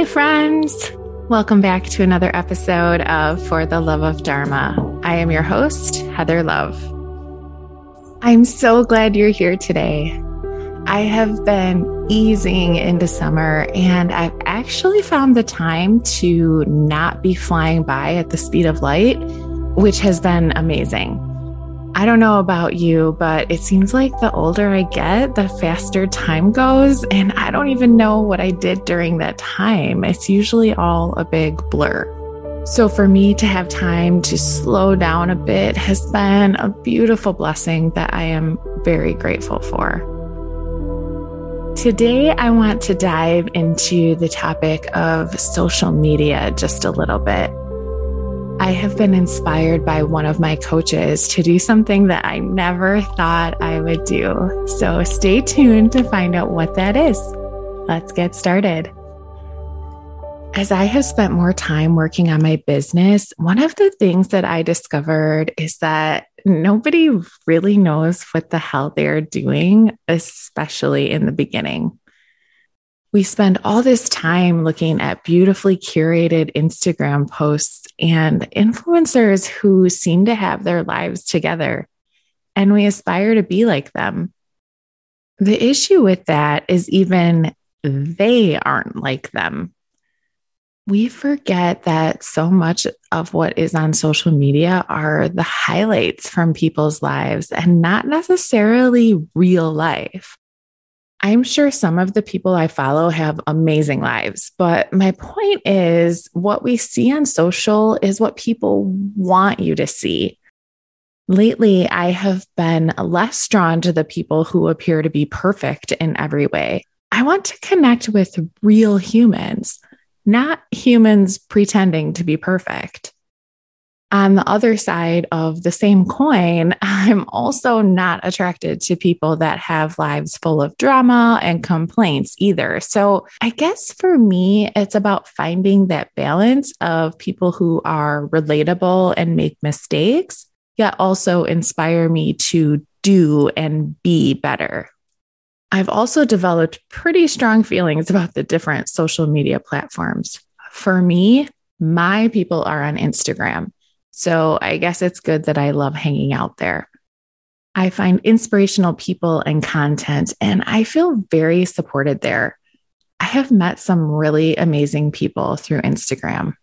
Hi, friends. Welcome back to another episode of For the Love of Dharma. I am your host, Heather Love. I'm so glad you're here today. I have been easing into summer and I've actually found the time to not be flying by at the speed of light, which has been amazing. I don't know about you, but it seems like the older I get, the faster time goes. And I don't even know what I did during that time. It's usually all a big blur. So for me to have time to slow down a bit has been a beautiful blessing that I am very grateful for. Today, I want to dive into the topic of social media just a little bit. I have been inspired by one of my coaches to do something that I never thought I would do. So stay tuned to find out what that is. Let's get started. As I have spent more time working on my business, one of the things that I discovered is that nobody really knows what the hell they're doing, especially in the beginning we spend all this time looking at beautifully curated Instagram posts and influencers who seem to have their lives together, and we aspire to be like them. The issue with that is even they aren't like them. We forget that so much of what is on social media are the highlights from people's lives and not necessarily real life. I'm sure some of the people I follow have amazing lives, but my point is what we see on social is what people want you to see. Lately, I have been less drawn to the people who appear to be perfect in every way. I want to connect with real humans, not humans pretending to be perfect. On the other side of the same coin, I'm also not attracted to people that have lives full of drama and complaints either. So I guess for me, it's about finding that balance of people who are relatable and make mistakes, yet also inspire me to do and be better. I've also developed pretty strong feelings about the different social media platforms. For me, my people are on Instagram. So I guess it's good that I love hanging out there. I find inspirational people and content, and I feel very supported there. I have met some really amazing people through Instagram.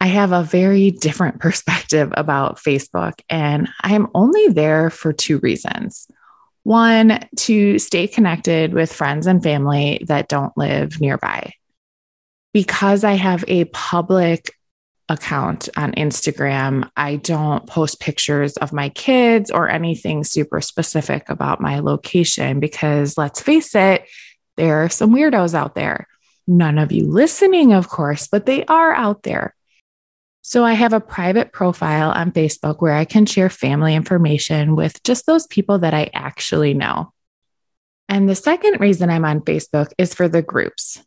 I have a very different perspective about Facebook, and I'm only there for two reasons. One, to stay connected with friends and family that don't live nearby. Because I have a public account on Instagram, I don't post pictures of my kids or anything super specific about my location because let's face it, there are some weirdos out there. None of you listening, of course, but they are out there. So I have a private profile on Facebook where I can share family information with just those people that I actually know. And the second reason I'm on Facebook is for the groups.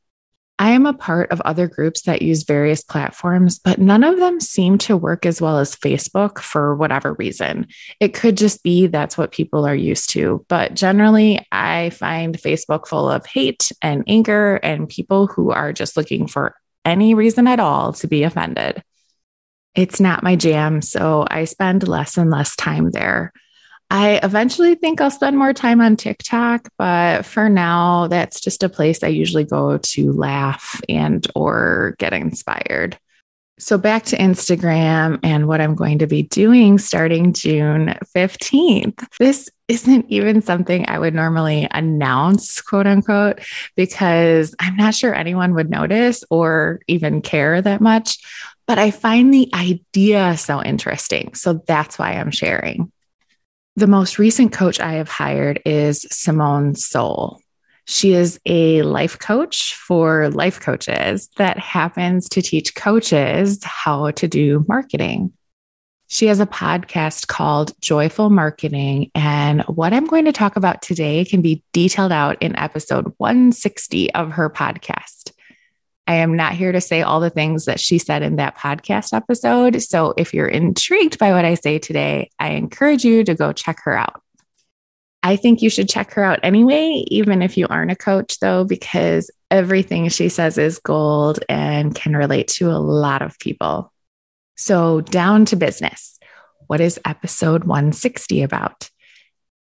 I am a part of other groups that use various platforms, but none of them seem to work as well as Facebook for whatever reason. It could just be that's what people are used to. But generally, I find Facebook full of hate and anger and people who are just looking for any reason at all to be offended. It's not my jam, so I spend less and less time there. I eventually think I'll spend more time on TikTok, but for now, that's just a place I usually go to laugh and or get inspired. So back to Instagram and what I'm going to be doing starting June 15th. This isn't even something I would normally announce, quote unquote, because I'm not sure anyone would notice or even care that much. But I find the idea so interesting. So that's why I'm sharing. The most recent coach I have hired is Simone Seol. She is a life coach for life coaches that happens to teach coaches how to do marketing. She has a podcast called Joyful Marketing. And what I'm going to talk about today can be detailed out in episode 160 of her podcast. I am not here to say all the things that she said in that podcast episode. So if you're intrigued by what I say today, I encourage you to go check her out. I think you should check her out anyway, even if you aren't a coach, though, because everything she says is gold and can relate to a lot of people. So, down to business. What is episode 160 about?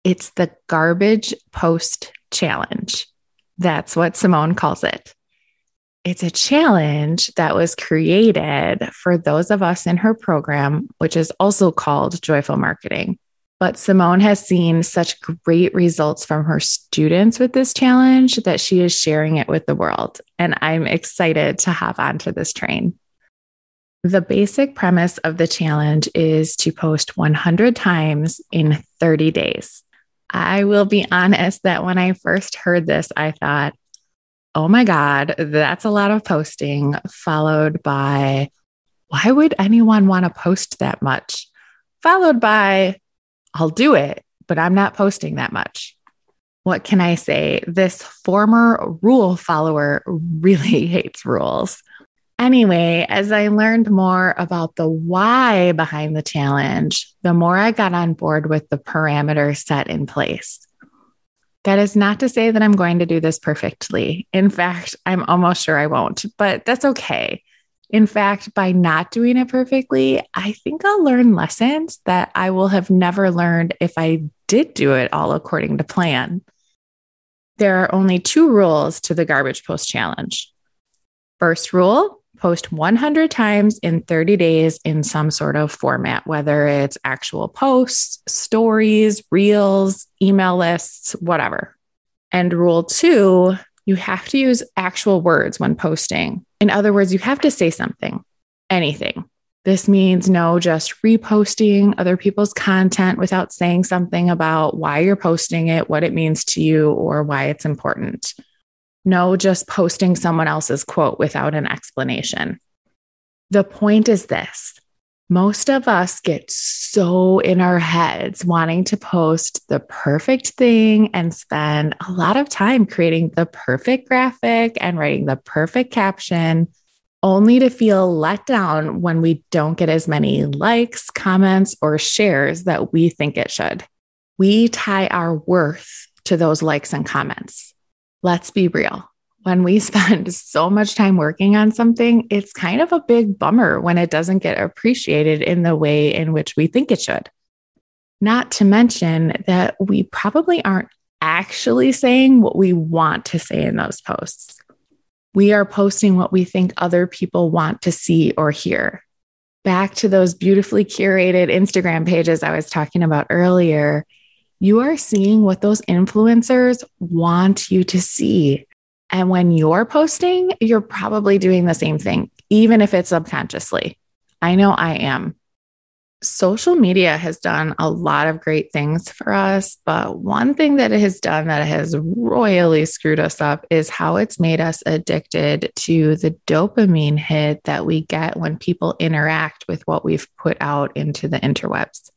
It's the garbage post challenge. That's what Simone calls it. It's a challenge that was created for those of us in her program, which is also called Joyful Marketing. But Simone has seen such great results from her students with this challenge that she is sharing it with the world. And I'm excited to hop onto this train. The basic premise of the challenge is to post 100 times in 30 days. I will be honest that when I first heard this, I thought, oh my God, that's a lot of posting, followed by, why would anyone want to post that much? Followed by, I'll do it, but I'm not posting that much. What can I say? This former rule follower really hates rules. Anyway, as I learned more about the why behind the challenge, the more I got on board with the parameters set in place. That is not to say that I'm going to do this perfectly. In fact, I'm almost sure I won't, but that's okay. In fact, by not doing it perfectly, I think I'll learn lessons that I will have never learned if I did do it all according to plan. There are only two rules to the garbage post challenge. First rule post 100 times in 30 days in some sort of format, whether it's actual posts, stories, reels, email lists, whatever. And rule two, you have to use actual words when posting. In other words, you have to say something, anything. This means no just reposting other people's content without saying something about why you're posting it, what it means to you, or why it's important. No, just posting someone else's quote without an explanation. The point is this most of us get so in our heads wanting to post the perfect thing and spend a lot of time creating the perfect graphic and writing the perfect caption, only to feel let down when we don't get as many likes, comments, or shares that we think it should. We tie our worth to those likes and comments let's be real. When we spend so much time working on something, it's kind of a big bummer when it doesn't get appreciated in the way in which we think it should. Not to mention that we probably aren't actually saying what we want to say in those posts. We are posting what we think other people want to see or hear. Back to those beautifully curated Instagram pages I was talking about earlier, you are seeing what those influencers want you to see. And when you're posting, you're probably doing the same thing, even if it's subconsciously. I know I am. Social media has done a lot of great things for us, but one thing that it has done that has royally screwed us up is how it's made us addicted to the dopamine hit that we get when people interact with what we've put out into the interwebs.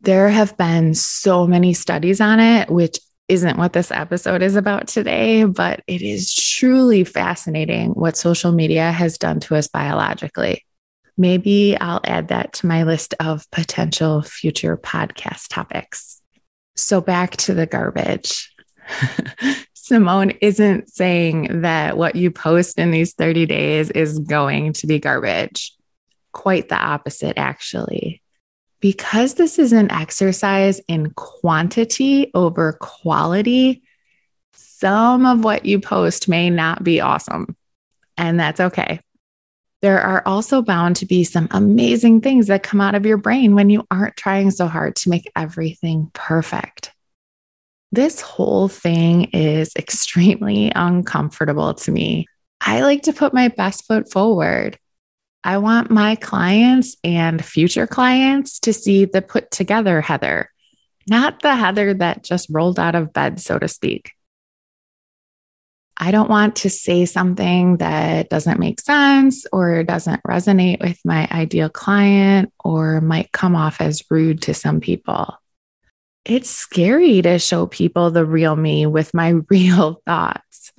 There have been so many studies on it, which isn't what this episode is about today, but it is truly fascinating what social media has done to us biologically. Maybe I'll add that to my list of potential future podcast topics. So, back to the garbage. Simone isn't saying that what you post in these 30 days is going to be garbage. Quite the opposite, actually because this is an exercise in quantity over quality, some of what you post may not be awesome. And that's okay. There are also bound to be some amazing things that come out of your brain when you aren't trying so hard to make everything perfect. This whole thing is extremely uncomfortable to me. I like to put my best foot forward. I want my clients and future clients to see the put together Heather, not the Heather that just rolled out of bed, so to speak. I don't want to say something that doesn't make sense or doesn't resonate with my ideal client or might come off as rude to some people. It's scary to show people the real me with my real thoughts.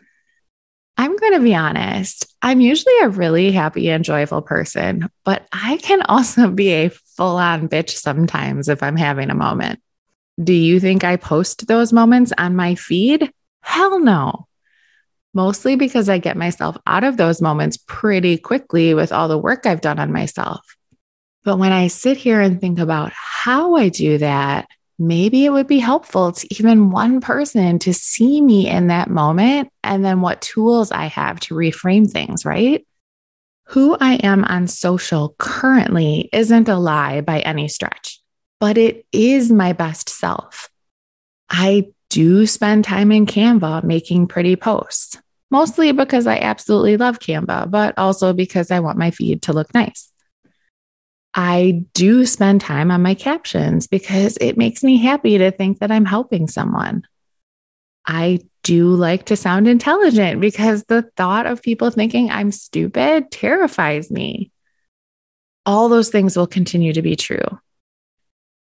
I'm going to be honest. I'm usually a really happy and joyful person, but I can also be a full on bitch sometimes if I'm having a moment. Do you think I post those moments on my feed? Hell no. Mostly because I get myself out of those moments pretty quickly with all the work I've done on myself. But when I sit here and think about how I do that, maybe it would be helpful to even one person to see me in that moment and then what tools I have to reframe things, right? Who I am on social currently isn't a lie by any stretch, but it is my best self. I do spend time in Canva making pretty posts, mostly because I absolutely love Canva, but also because I want my feed to look nice. I do spend time on my captions because it makes me happy to think that I'm helping someone. I do like to sound intelligent because the thought of people thinking I'm stupid terrifies me. All those things will continue to be true.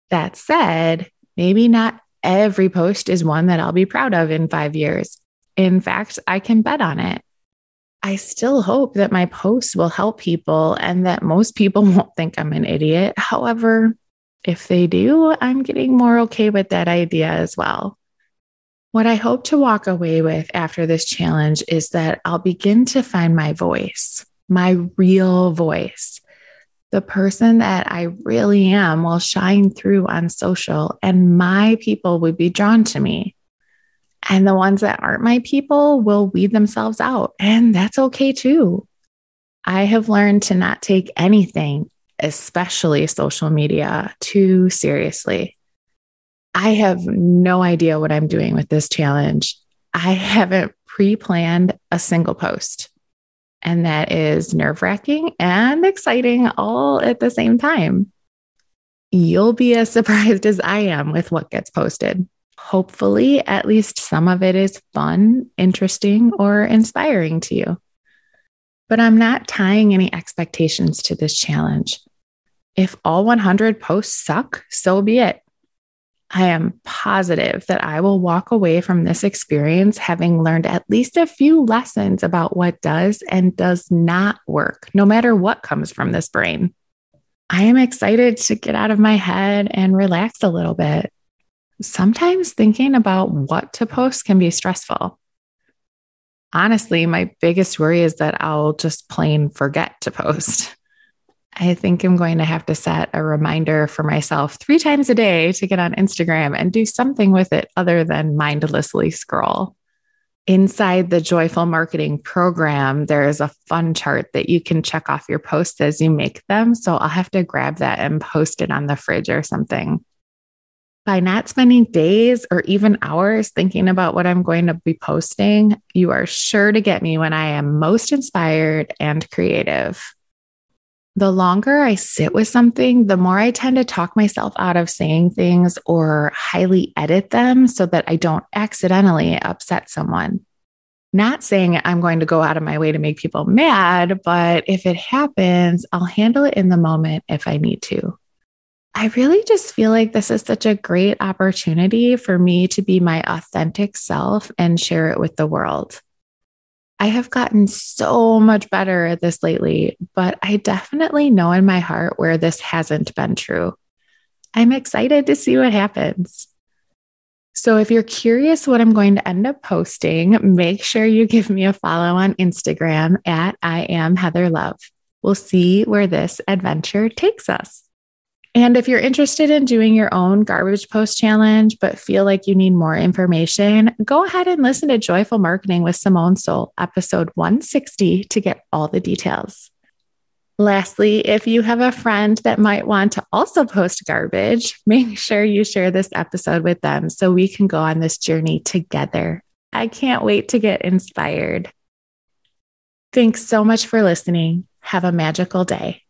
That said, maybe not every post is one that I'll be proud of in five years. In fact, I can bet on it. I still hope that my posts will help people and that most people won't think I'm an idiot. However, if they do, I'm getting more okay with that idea as well. What I hope to walk away with after this challenge is that I'll begin to find my voice, my real voice. The person that I really am will shine through on social, and my people would be drawn to me. And the ones that aren't my people will weed themselves out. And that's okay too. I have learned to not take anything, especially social media, too seriously. I have no idea what I'm doing with this challenge. I haven't pre planned a single post. And that is nerve wracking and exciting all at the same time. You'll be as surprised as I am with what gets posted. Hopefully, at least some of it is fun, interesting, or inspiring to you. But I'm not tying any expectations to this challenge. If all 100 posts suck, so be it. I am positive that I will walk away from this experience having learned at least a few lessons about what does and does not work, no matter what comes from this brain. I am excited to get out of my head and relax a little bit sometimes thinking about what to post can be stressful. Honestly, my biggest worry is that I'll just plain forget to post. I think I'm going to have to set a reminder for myself three times a day to get on Instagram and do something with it other than mindlessly scroll. Inside the Joyful Marketing program, there is a fun chart that you can check off your posts as you make them. So I'll have to grab that and post it on the fridge or something by not spending days or even hours thinking about what I'm going to be posting, you are sure to get me when I am most inspired and creative. The longer I sit with something, the more I tend to talk myself out of saying things or highly edit them so that I don't accidentally upset someone. Not saying I'm going to go out of my way to make people mad, but if it happens, I'll handle it in the moment if I need to. I really just feel like this is such a great opportunity for me to be my authentic self and share it with the world. I have gotten so much better at this lately, but I definitely know in my heart where this hasn't been true. I'm excited to see what happens. So, if you're curious what I'm going to end up posting, make sure you give me a follow on Instagram at I am Heather Love. We'll see where this adventure takes us. And if you're interested in doing your own garbage post challenge, but feel like you need more information, go ahead and listen to Joyful Marketing with Simone Seol, episode 160, to get all the details. Lastly, if you have a friend that might want to also post garbage, make sure you share this episode with them so we can go on this journey together. I can't wait to get inspired. Thanks so much for listening. Have a magical day.